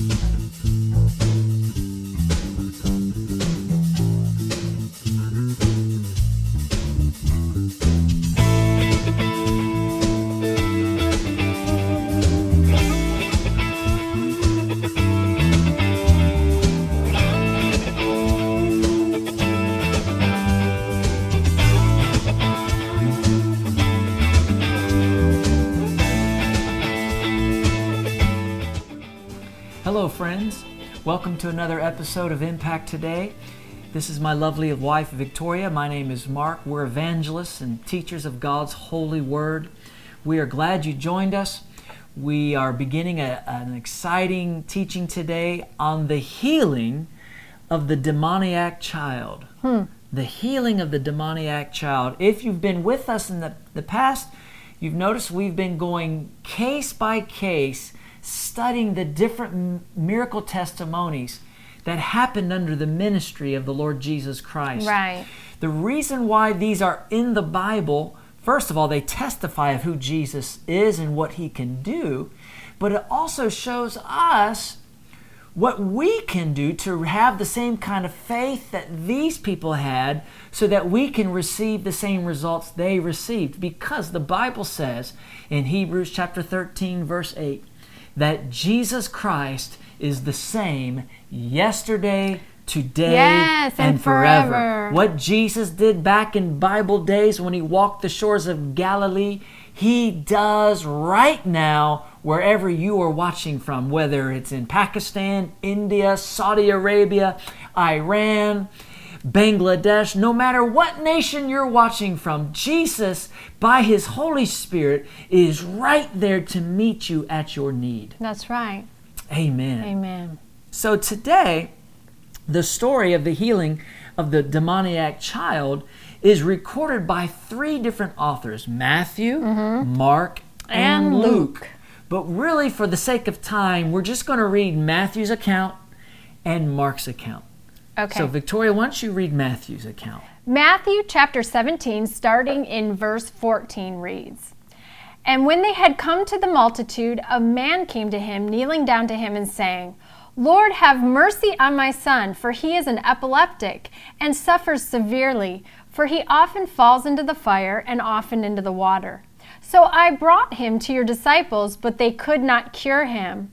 Hello, friends. Welcome to another episode of Impact Today. This is my lovely wife, Victoria. My name is Mark. We're evangelists and teachers of God's holy word. We are glad you joined us. We are beginning a, an exciting teaching today on the healing of the demoniac child. Hmm. The healing of the demoniac child. If you've been with us in the, the past, you've noticed we've been going case by case studying the different miracle testimonies that happened under the ministry of the Lord Jesus Christ. Right. The reason why these are in the Bible, first of all, they testify of who Jesus is and what he can do, but it also shows us what we can do to have the same kind of faith that these people had so that we can receive the same results they received because the bible says in hebrews chapter 13 verse 8 that jesus christ is the same yesterday today Yes, and forever. what jesus did back in bible days when he walked the shores of galilee he does right now wherever you are watching from, whether it's in Pakistan, India, Saudi Arabia, Iran, Bangladesh, no matter what nation you're watching from, Jesus, by His Holy Spirit, is right there to meet you at your need. That's right. Amen. Amen. So today, the story of the healing of the demoniac child is recorded by three different authors Matthew, mm-hmm. Mark, and, And Luke. Luke. But really, for the sake of time, we're just going to read Matthew's account and Mark's account. Okay. So, Victoria, why don't you read Matthew's account? Matthew chapter 17, starting in verse 14, reads And when they had come to the multitude, a man came to him, kneeling down to him and saying, Lord, have mercy on my son, for he is an epileptic and suffers severely, for he often falls into the fire and often into the water. So I brought him to your disciples, but they could not cure him.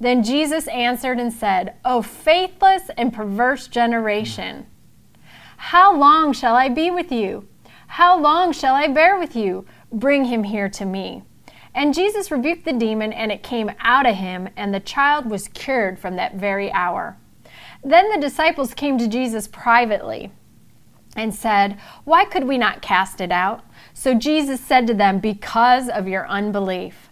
Then Jesus answered and said, O faithless and perverse generation! How long shall I be with you? How long shall I bear with you? Bring him here to me. And Jesus rebuked the demon, and it came out of him, and the child was cured from that very hour. Then the disciples came to Jesus privately and said, Why could we not cast it out? So Jesus said to them, Because of your unbelief.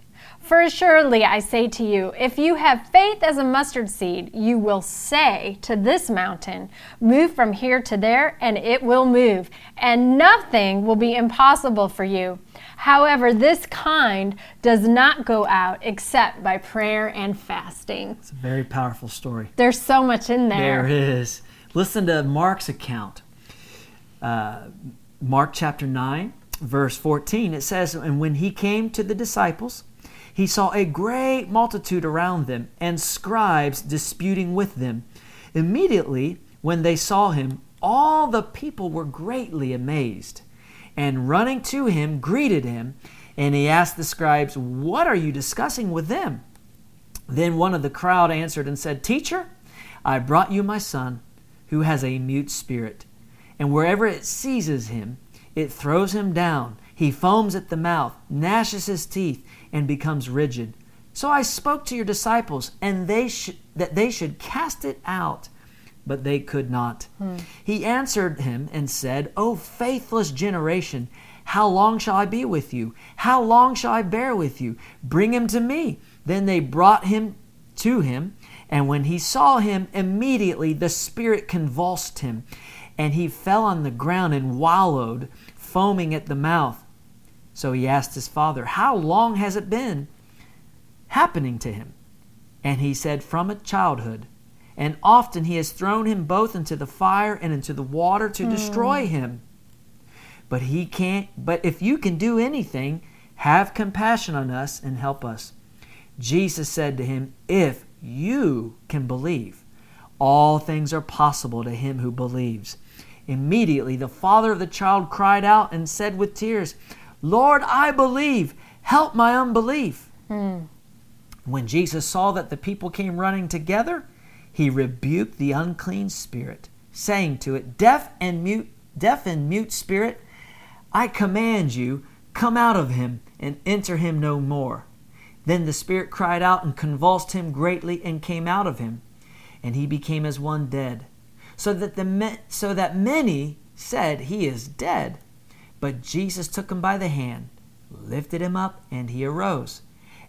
For assuredly I say to you, if you have faith as a mustard seed, you will say to this mountain, Move from here to there, and it will move, and nothing will be impossible for you. However, this kind does not go out except by prayer and fasting. It's a very powerful story. There's so much in there. There is. Listen to Mark's account. Uh, Mark chapter 9, verse 14, it says, And when he came to the disciples, he saw a great multitude around them and scribes disputing with them. Immediately, when they saw him, all the people were greatly amazed, and running to him, greeted him. And he asked the scribes, What are you discussing with them? Then one of the crowd answered and said, Teacher, I brought you my son, who has a mute spirit, and wherever it seizes him, it throws him down. He foams at the mouth, gnashes his teeth, and becomes rigid. So I spoke to your disciples, and they sh- that they should cast it out, but they could not. Hmm. He answered him and said, O faithless generation, how long shall I be with you? How long shall I bear with you? Bring him to me. Then they brought him to him, and when he saw him, immediately the spirit convulsed him, and he fell on the ground and wallowed, foaming at the mouth. So he asked his father, How long has it been happening to him? And he said, From a childhood. And often he has thrown him both into the fire and into the water to hmm. destroy him. But he can't but if you can do anything, have compassion on us and help us. Jesus said to him, If you you can believe. All things are possible to him who believes. Immediately the father of the child cried out and said with tears, Lord, I believe. Help my unbelief. Hmm. When Jesus saw that the people came running together, he rebuked the unclean spirit, saying to it, Deaf and mute, deaf and mute spirit, I command you, come out of him and enter him no more. Then the spirit cried out and convulsed him greatly and came out of him, and he became as one dead. So that the so that many said he is dead. But Jesus took him by the hand, lifted him up, and he arose.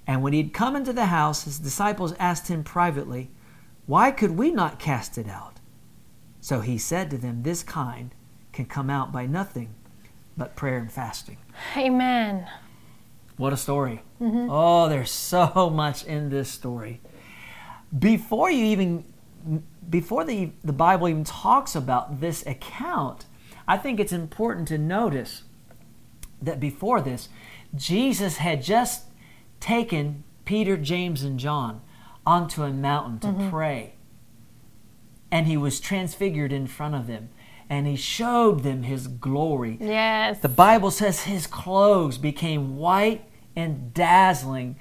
And when he had come into the house, his disciples asked him privately, Why could we not cast it out? So he said to them, This kind can come out by nothing but prayer and fasting. Amen. What a story. Mm-hmm. Oh, there's so much in this story. Before you even before the the Bible even talks about this account, I think it's important to notice that before this, Jesus had just taken Peter, James, and John onto a mountain to mm-hmm. pray. And he was transfigured in front of them, and he showed them his glory. Yes. The Bible says his clothes became white and dazzling,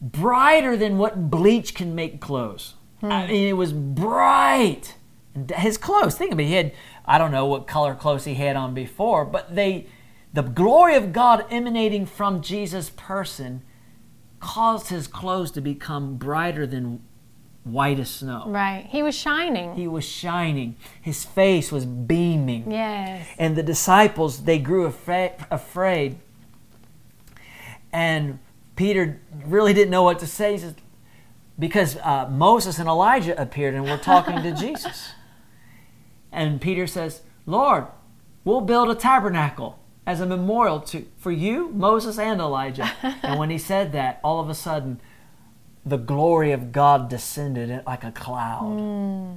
brighter than what bleach can make clothes. I hmm. mean, it was bright. And his clothes, think of it, he had, I don't know what color clothes he had on before, but they, the glory of God emanating from Jesus' person caused his clothes to become brighter than white as snow. right. He was shining. He was shining. His face was beaming. yes. And the disciples, they grew afraid, afraid. And Peter really didn't know what to say. He says, because uh, Moses and Elijah appeared and were talking to Jesus. And Peter says, Lord, we'll build a tabernacle as a memorial to, for you, Moses, and Elijah. and when he said that, all of a sudden, the glory of God descended like a cloud. Hmm.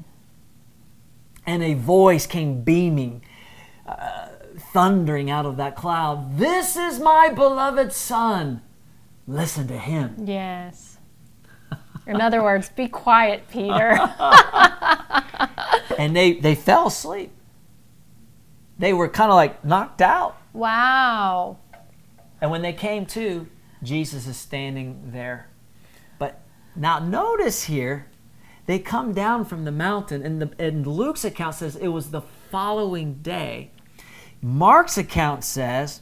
And a voice came beaming uh, thundering out of that cloud, This is my beloved Son. Listen to him. Yes. In other words, be quiet, Peter. And they, they fell asleep. They were kind of like knocked out. wow. And when they came to, Jesus is standing there. But now notice here, they come down from the mountain, and, the, and Luke's account says it was the following day. Mark's account says,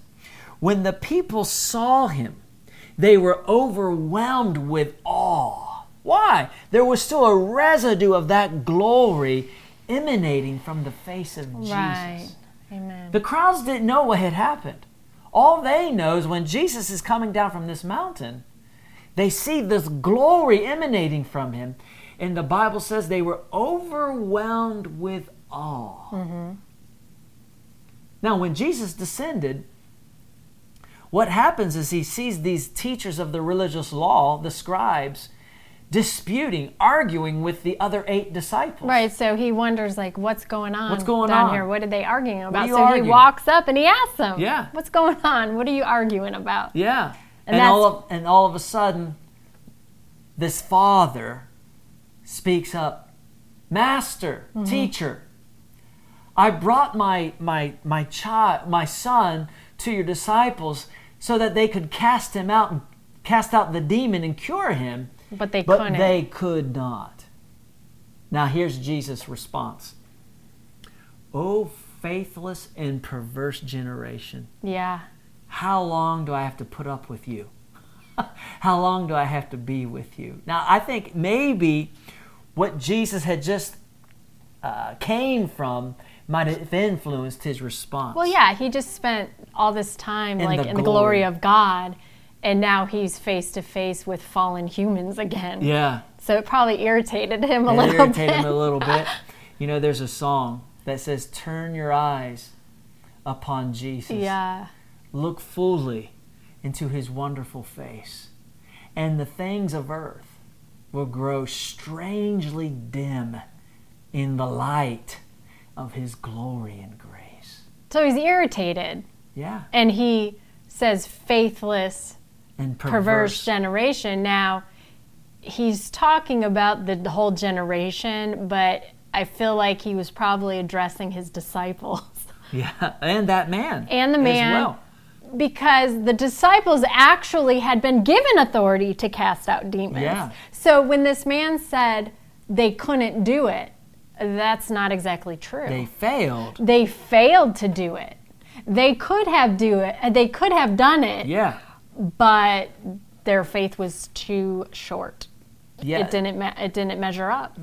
when the people saw him, they were overwhelmed with awe. Why? There was still a residue of that glory emanating from the face of Jesus. Amen. The crowds didn't know what had happened. All they know is when Jesus is coming down from this mountain, they see this glory emanating from him. And the Bible says they were overwhelmed with awe. Mm-hmm. Now, when Jesus descended, what happens is he sees these teachers of the religious law, the scribes, disputing, arguing with the other eight disciples. Right, so he wonders like what's going on What's going down on? here? What are they arguing about? so arguing? he walks up and he asks them, Yeah. What's going on? What are you arguing about? Yeah. And And, all of and all of a sudden this father speaks up, "Master, Mm-hmm. teacher, I brought my my my child, my son to your disciples so that they could cast him out and cast out the demon and cure him, But they but couldn't. they could not." Now here's Jesus' response. Oh, faithless and perverse generation, yeah. how long do I have to put up with you? how long do I have to be with you? Now, I think maybe what Jesus had just uh, came from might have influenced his response. Well, yeah, he just spent all this time In like the in the glory glory. of God, and now he's face to face with fallen humans again. Yeah. So it probably irritated him a It little irritated bit. him a little bit. You know, there's a song that says, Turn your eyes upon Jesus. Yeah. Look fully into his wonderful face, and the things of earth will grow strangely dim in the light of his glory and grace. So he's irritated, Yeah. and he says faithless, And perverse perverse. generation. Now, he's talking about the whole generation, but I feel like he was probably addressing his disciples. Yeah, and that man. And the as man. well. because the disciples actually had been given authority to cast out demons. Yeah. So when this man said they couldn't do it, that's not exactly true. They failed. They failed to do it. They could have do it. Uh, they could have done it, Yeah. But their faith was too short. Yeah. It didn't. It didn't measure up.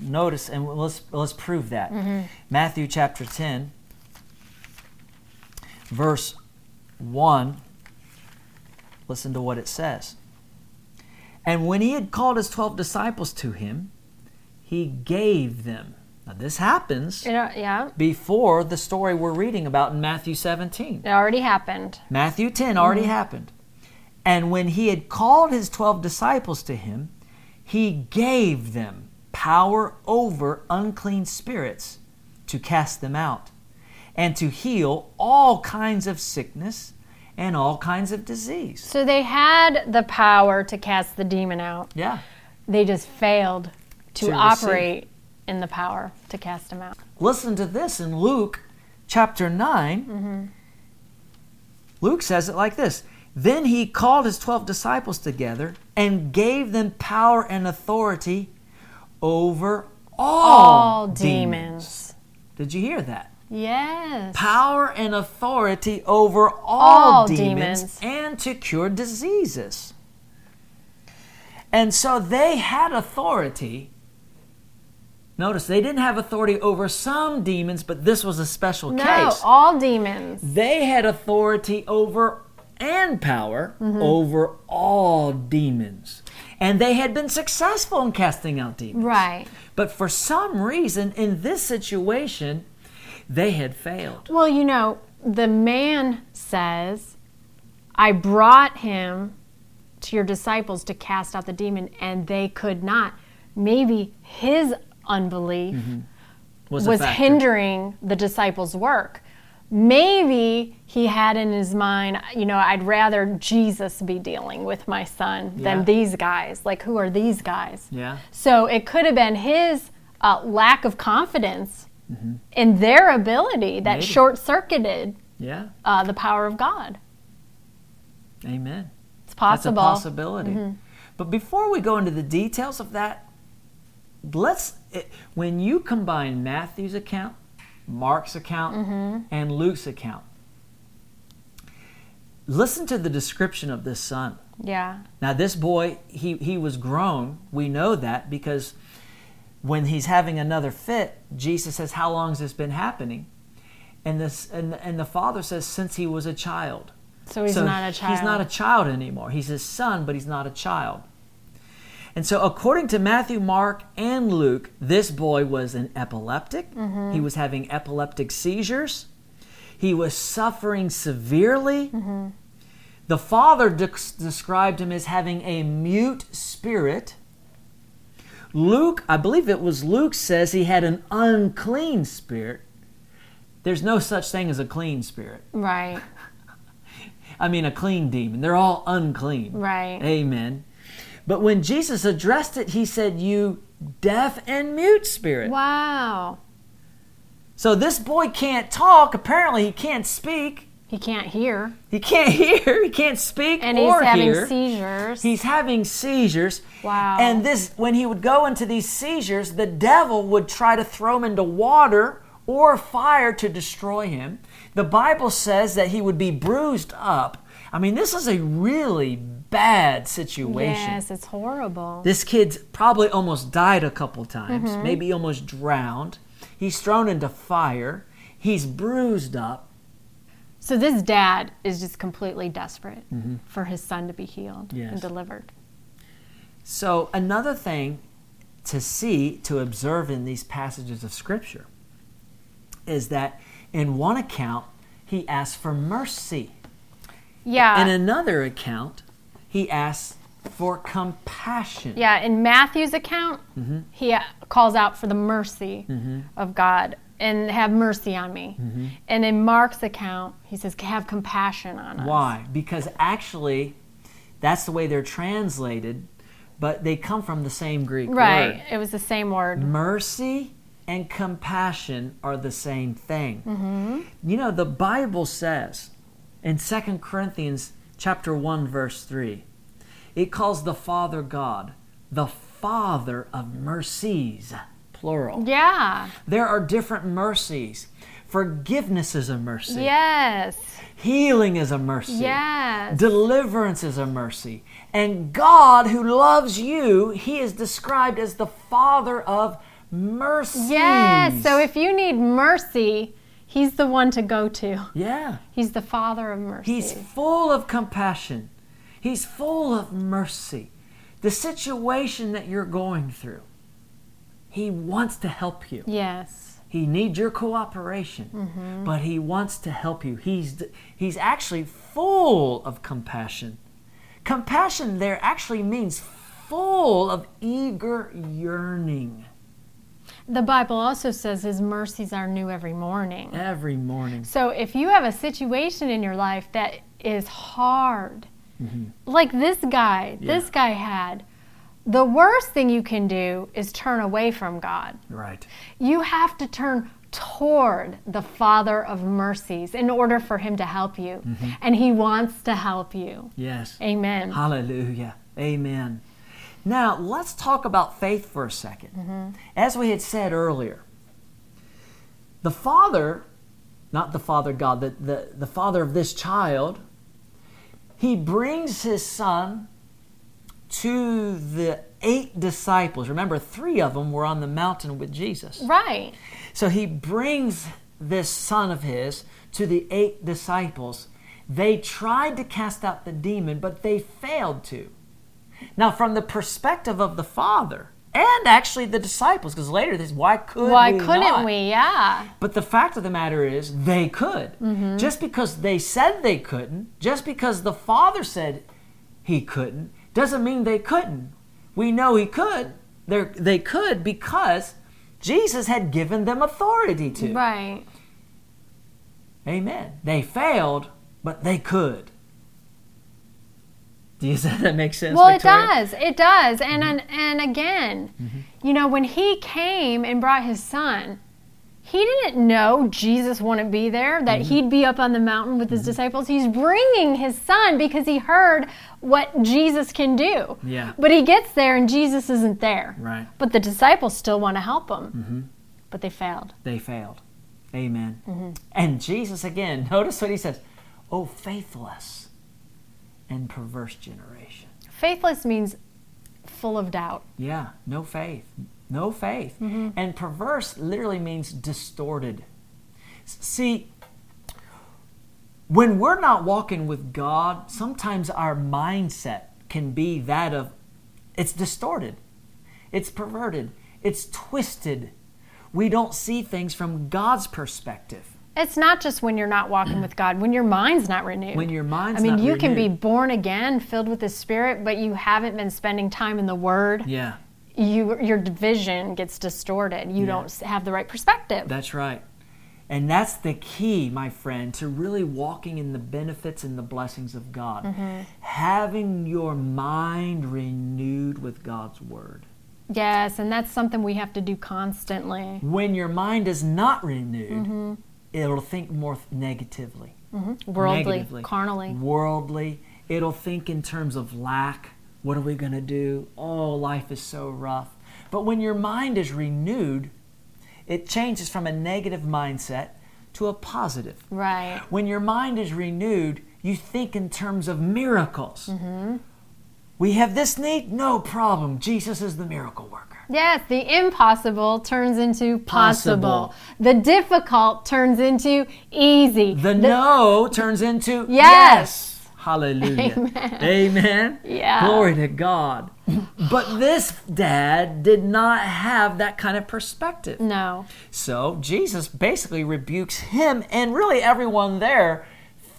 Notice, and let's let's prove that. Mm-hmm. Matthew chapter ten, verse one. Listen to what it says. And when he had called his twelve disciples to him, he gave them. Now this happens know, yeah, before the story we're reading about in Matthew 17. it already happened. Matthew 10 already Mm-hmm. happened. And when he had called his 12 disciples to him, he gave them power over unclean spirits to cast them out and to heal all kinds of sickness and all kinds of disease. So they had the power to cast the demon out. Yeah. They just failed to, To receive. operate in the power to cast him out. Listen to this in Luke chapter 9. Mm-hmm. Luke says it like this Then he called his 12 disciples together and gave them power and authority over all, All demons. Did you hear that? Yes. Power and authority over all, All demons, demons. and to cure diseases. And so they had authority. Notice they didn't have authority over some demons, but this was a special no, case. all demons. They had authority over and power Mm-hmm. over all demons. And they had been successful in casting out demons. Right. But for some reason, in this situation, they had failed. Well, you know, the man says, I brought him to your disciples to cast out the demon, and they could not. Maybe his unbelief Was, was hindering the disciples' work. Maybe he had in his mind, you know, I'd rather Jesus be dealing with my son Yeah. than these guys. Like, who are these guys? Yeah. So it could have been his uh, lack of confidence in their ability that short circuited Yeah. uh, the power of God. Amen. It's possible. That's a possibility. But before we go into the details of that, let's it, when you combine Matthew's account, Mark's account, mm-hmm. and Luke's account, listen to the description of this son. Yeah. Now, this boy, he, he was grown. We know that because when he's having another fit, Jesus says, How long has this been happening? And, this, and, and the father says, Since he was a child. So he's So not a child. He's not a child anymore. He's his son, but he's not a child. And so, according to Matthew, Mark, and Luke, this boy was an epileptic. Mm-hmm. He was having epileptic seizures. He was suffering severely. Mm-hmm. The father de- described him as having a mute spirit. Luke, I believe it was Luke, says he had an unclean spirit. There's no such thing as a clean spirit. right. I mean, a clean demon. They're all unclean. Right. Amen. But when Jesus addressed it, he said, You deaf and mute spirit. Wow. So this boy can't talk. Apparently, he can't speak. He can't hear. He can't hear. He can't speak And he's having hear. seizures. He's having seizures. Wow. And this, when he would go into these seizures, the devil would try to throw him into water or fire to destroy him. The Bible says that he would be bruised up. I mean, this is a really bad situation. yes, it's horrible. This kid's probably almost died a couple times, Mm-hmm. maybe almost drowned. He's thrown into fire. He's bruised up. So this dad is just completely desperate for his son to be healed Yes. and delivered. So, another thing to see, to observe in these passages of Scripture is that in one account, he asks for mercy. Yeah. In another account, he asks for compassion. yeah, in Matthew's account, Mm-hmm. he uh, calls out for the mercy of God and have mercy on me. Mm-hmm. And in Mark's account, he says, have compassion on us. Why? Because actually, that's the way they're translated. but they come from the same Greek Right. word. It was the same word. Mercy and compassion are the same thing. You know, the Bible says in 2 Corinthians chapter 1 verse 3, it calls the Father God the Father of mercies, plural. Yeah. There are different mercies. Forgiveness is a mercy. Yes. Healing is a mercy. Yes. Deliverance is a mercy. And God, who loves you, He is described as the Father of mercies. Yes. So if you need mercy, he's the one to go to. Yeah. He's the father of mercy. He's full of compassion, He's full of mercy. The situation that you're going through, He wants to help you. yes. He needs your cooperation, Mm-hmm. but he wants to help you. He's he's actually full of compassion. Compassion there actually means full of eager yearning The Bible also says his mercies are new every morning. every morning. So if you have a situation in your life that is hard, mm-hmm. like this guy, this guy had, the worst thing you can do is turn away from God. Right. You have to turn toward the Father of mercies in order for him to help you. Mm-hmm. And he wants to help you. Yes. Amen. Hallelujah. Amen. Now, let's talk about faith for a 2nd mm-hmm. As we had said earlier, the Father, not the Father God, the, the, the Father of this child, he brings his son to the eight disciples. Remember, three of them were on the mountain with Jesus. Right. So he brings this son of his to the eight disciples. They tried to cast out the demon, but they failed to. Now, from the perspective of the Father and actually the disciples, because later this, why could Why we couldn't not? we? Yeah. But the fact of the matter is, they could. Mm-hmm. Just because they said they couldn't, just because the Father said he couldn't, doesn't mean they couldn't. We know he could. They're, they could because Jesus had given them authority to. Right. Amen. They failed, but they could. Do you say that makes sense? Well, it does. It does. And Mm-hmm. and, and again, you know, when he came and brought his son, he didn't know Jesus wouldn't be there, that Mm-hmm. he'd be up on the mountain with his disciples. He's bringing his son because he heard what Jesus can do. Yeah. But he gets there and Jesus isn't there. Right. But the disciples still want to help him. Mm-hmm. But they failed. They failed. Amen. Mm-hmm. And Jesus again, notice what he says Oh, faithless and perverse generation. Faithless means full of doubt. Yeah, no faith. No faith. Mm-hmm. And perverse literally means distorted. See, when we're not walking with God, sometimes our mindset can be that of it's distorted, it's perverted, it's twisted. We don't see things from God's perspective. It's not just when you're not walking with God, when your mind's not renewed. When your mind's I mean, you can be born again, filled with the Spirit, but you haven't been spending time in the Word. Yeah, You, your vision gets distorted. You Yeah. don't have the right perspective. that's right. And that's the key, my friend, to really walking in the benefits and the blessings of God. Having your mind renewed with God's Word. yes, and that's something we have to do constantly. When your mind is not renewed, Mm-hmm. It'll think more negatively. Worldly, Negatively. carnally. Worldly. It'll think in terms of lack. What are we going to do? Oh, life is so rough. But when your mind is renewed, it changes from a negative mindset to a positive. Right. When your mind is renewed, you think in terms of miracles. Mm-hmm. We have this need? No problem. Jesus is the miracle worker. Yes, the impossible turns into possible. Possible. The difficult turns into easy. The, no turns into Yes. Hallelujah. Amen. Amen. Yeah. Glory to God. But this dad did not have that kind of perspective. No. So Jesus basically rebukes him and really everyone there,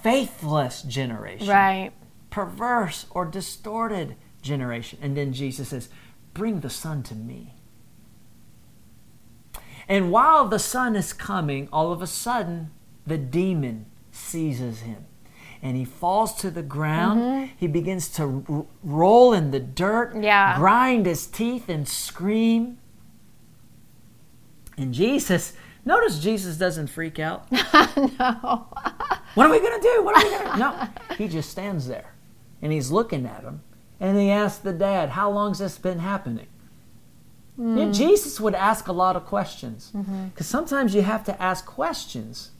faithless generation, Right. perverse or distorted generation. And then Jesus says, Bring the son to me. And while the son is coming, all of a sudden, the demon seizes him. and he falls to the ground. Mm-hmm. He begins to r- roll in the dirt, Yeah. grind his teeth, and scream. And Jesus, notice Jesus doesn't freak out. no. What are we going to do? What are we going to No, he just stands there and he's looking at him. And he asked the dad, How long's this been happening? Yeah, Jesus would ask a lot of questions because sometimes you have to ask questions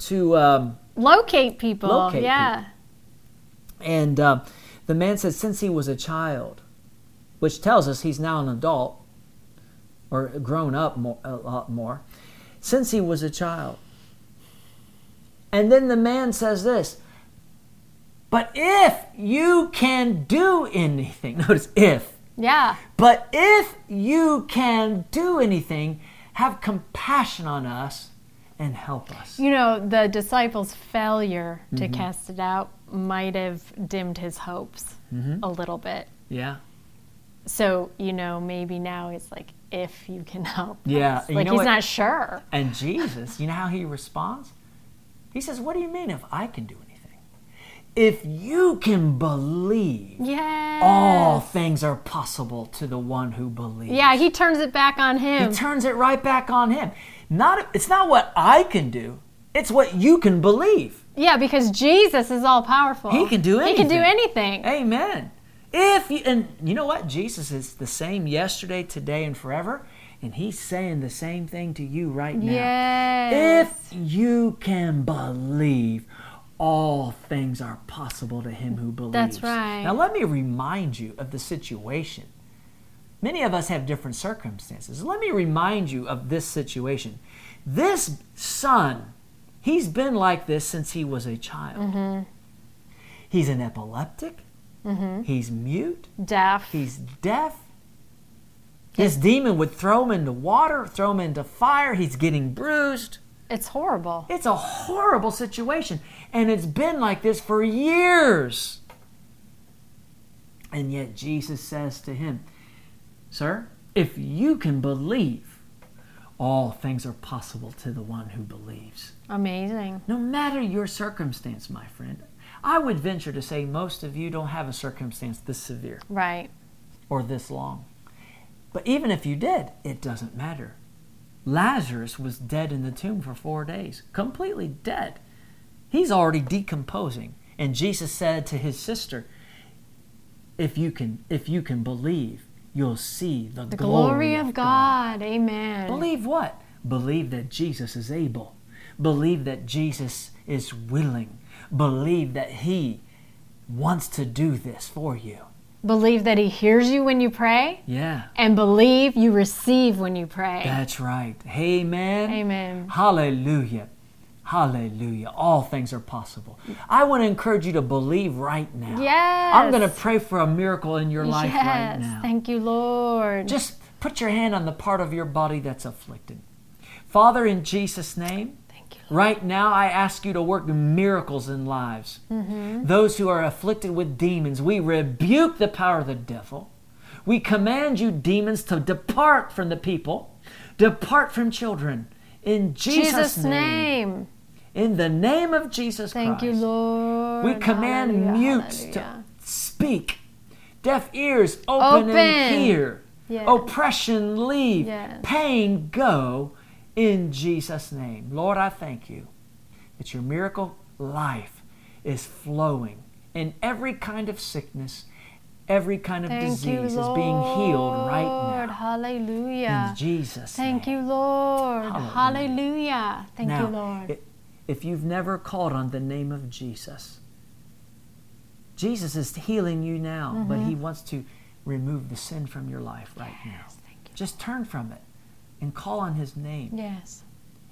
to. Um, Locate people. Locate yeah. and uh, the man said, Since he was a child, which tells us he's now an adult or grown up more, a lot more, since he was a child. And then the man says this, but if you can do anything, notice if, Yeah. but if you can do anything, have compassion on us and help us. You know, the disciples' failure to Mm-hmm. cast it out might have dimmed his hopes Mm-hmm. a little bit. Yeah. So, you know, maybe now it's like, if you can help. Yeah, us. and you Like he's what? not sure. And Jesus, you know how he responds? He says, What do you mean if I can do anything? If you can believe, Yeah. all things are possible to the one who believes. Yeah, he turns it back on him. He turns it right back on him. Not it's not what I can do, it's what you can believe. yeah, because Jesus is all powerful. He can do anything. He can do anything. anything. Amen. If you, and you know what? Jesus is the same yesterday, today, and forever. And he's saying the same thing to you right now. Yes. If you can believe, all things are possible to him who believes. That's right. Now, let me remind you of the situation. Many of us have different circumstances. Let me remind you of this situation. This son, he's been like this since he was a child. Mm-hmm. He's an epileptic. He's mute. Deaf. He's deaf. This demon would throw him into water, throw him into fire. He's getting bruised. It's horrible. It's a horrible situation. And it's been like this for years. And yet Jesus says to him, Sir, if you can believe, all things are possible to the one who believes. Amazing. No matter your circumstance, my friend, I would venture to say most of you don't have a circumstance this severe Right. or this long. But even if you did, it doesn't matter. Lazarus was dead in the tomb for four days, completely dead. He's already decomposing. And Jesus said to his sister, if you can if you can believe, you'll see the, The glory, of God. Amen. Believe what? Believe that Jesus is able. Believe that Jesus is willing. Believe that he wants to do this for you. Believe that He hears you when you pray, Yeah. and believe you receive when you pray. That's right. Amen. Amen. Hallelujah. Hallelujah. All things are possible. I want to encourage you to believe right now. Yes. I'm going to pray for a miracle in your life yes. right now. Thank you, Lord. Just put your hand on the part of your body that's afflicted. Father, in Jesus' name. Right now, I ask you to work miracles in lives. Mm-hmm. Those who are afflicted with demons, we rebuke the power of the devil. We command you, demons, to depart from the people, depart from children. In Jesus', Jesus' name. In the name of Jesus Thank Christ. you, Lord. We command Hallelujah, mutes hallelujah. to speak, deaf ears open, and hear, Yes. oppression leave, Yes. pain go in Jesus' name. Lord, I thank you that your miracle life is flowing in every kind of sickness, every kind of Thank you, disease is being healed right now. Hallelujah. In Jesus' Thank name. you, Lord. Hallelujah. Hallelujah. Thank now, you, Lord. If you've never called on the name of Jesus, Jesus is healing you now, but Mm-hmm. he wants to remove the sin from your life right now. Thank you. Just turn from it and call on his name, Yes.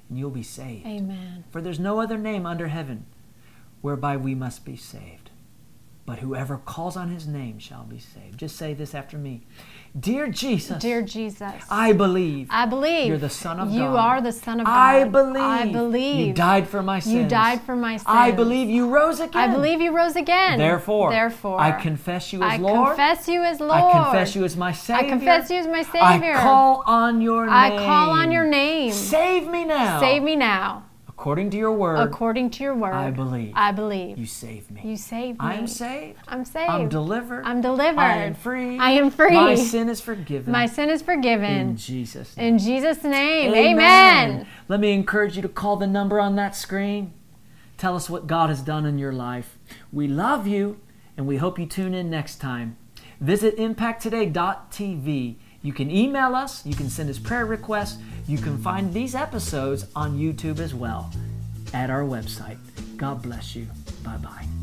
and you'll be saved. Amen. For there's no other name under heaven whereby we must be saved. But whoever calls on his name shall be saved. Just say this after me Dear Jesus, Dear Jesus, I believe I believe you're the Son of you God. You are the Son of God. I believe I believe you died for my sins. You died for my sins. I believe you rose again. I believe you rose again. Therefore, therefore, I confess you as I Lord. I confess you as Lord. I confess you as my Savior. I confess you as my Savior. I call on your name. I call on your name. Save me now. Save me now, According to your word, according to your word. I believe. I believe. you saved me. You saved me. I am saved. I'm saved. I'm delivered. I'm delivered. I am free. I am free. My sin is forgiven. My sin is forgiven. in Jesus' name. In Jesus' name. Amen. Let me encourage you to call the number on that screen. Tell us what God has done in your life. We love you, and we hope you tune in next time. Visit impacttoday.tv. You can email us, you can send us prayer requests, you can find these episodes on YouTube as well at our website. God bless you. Bye bye.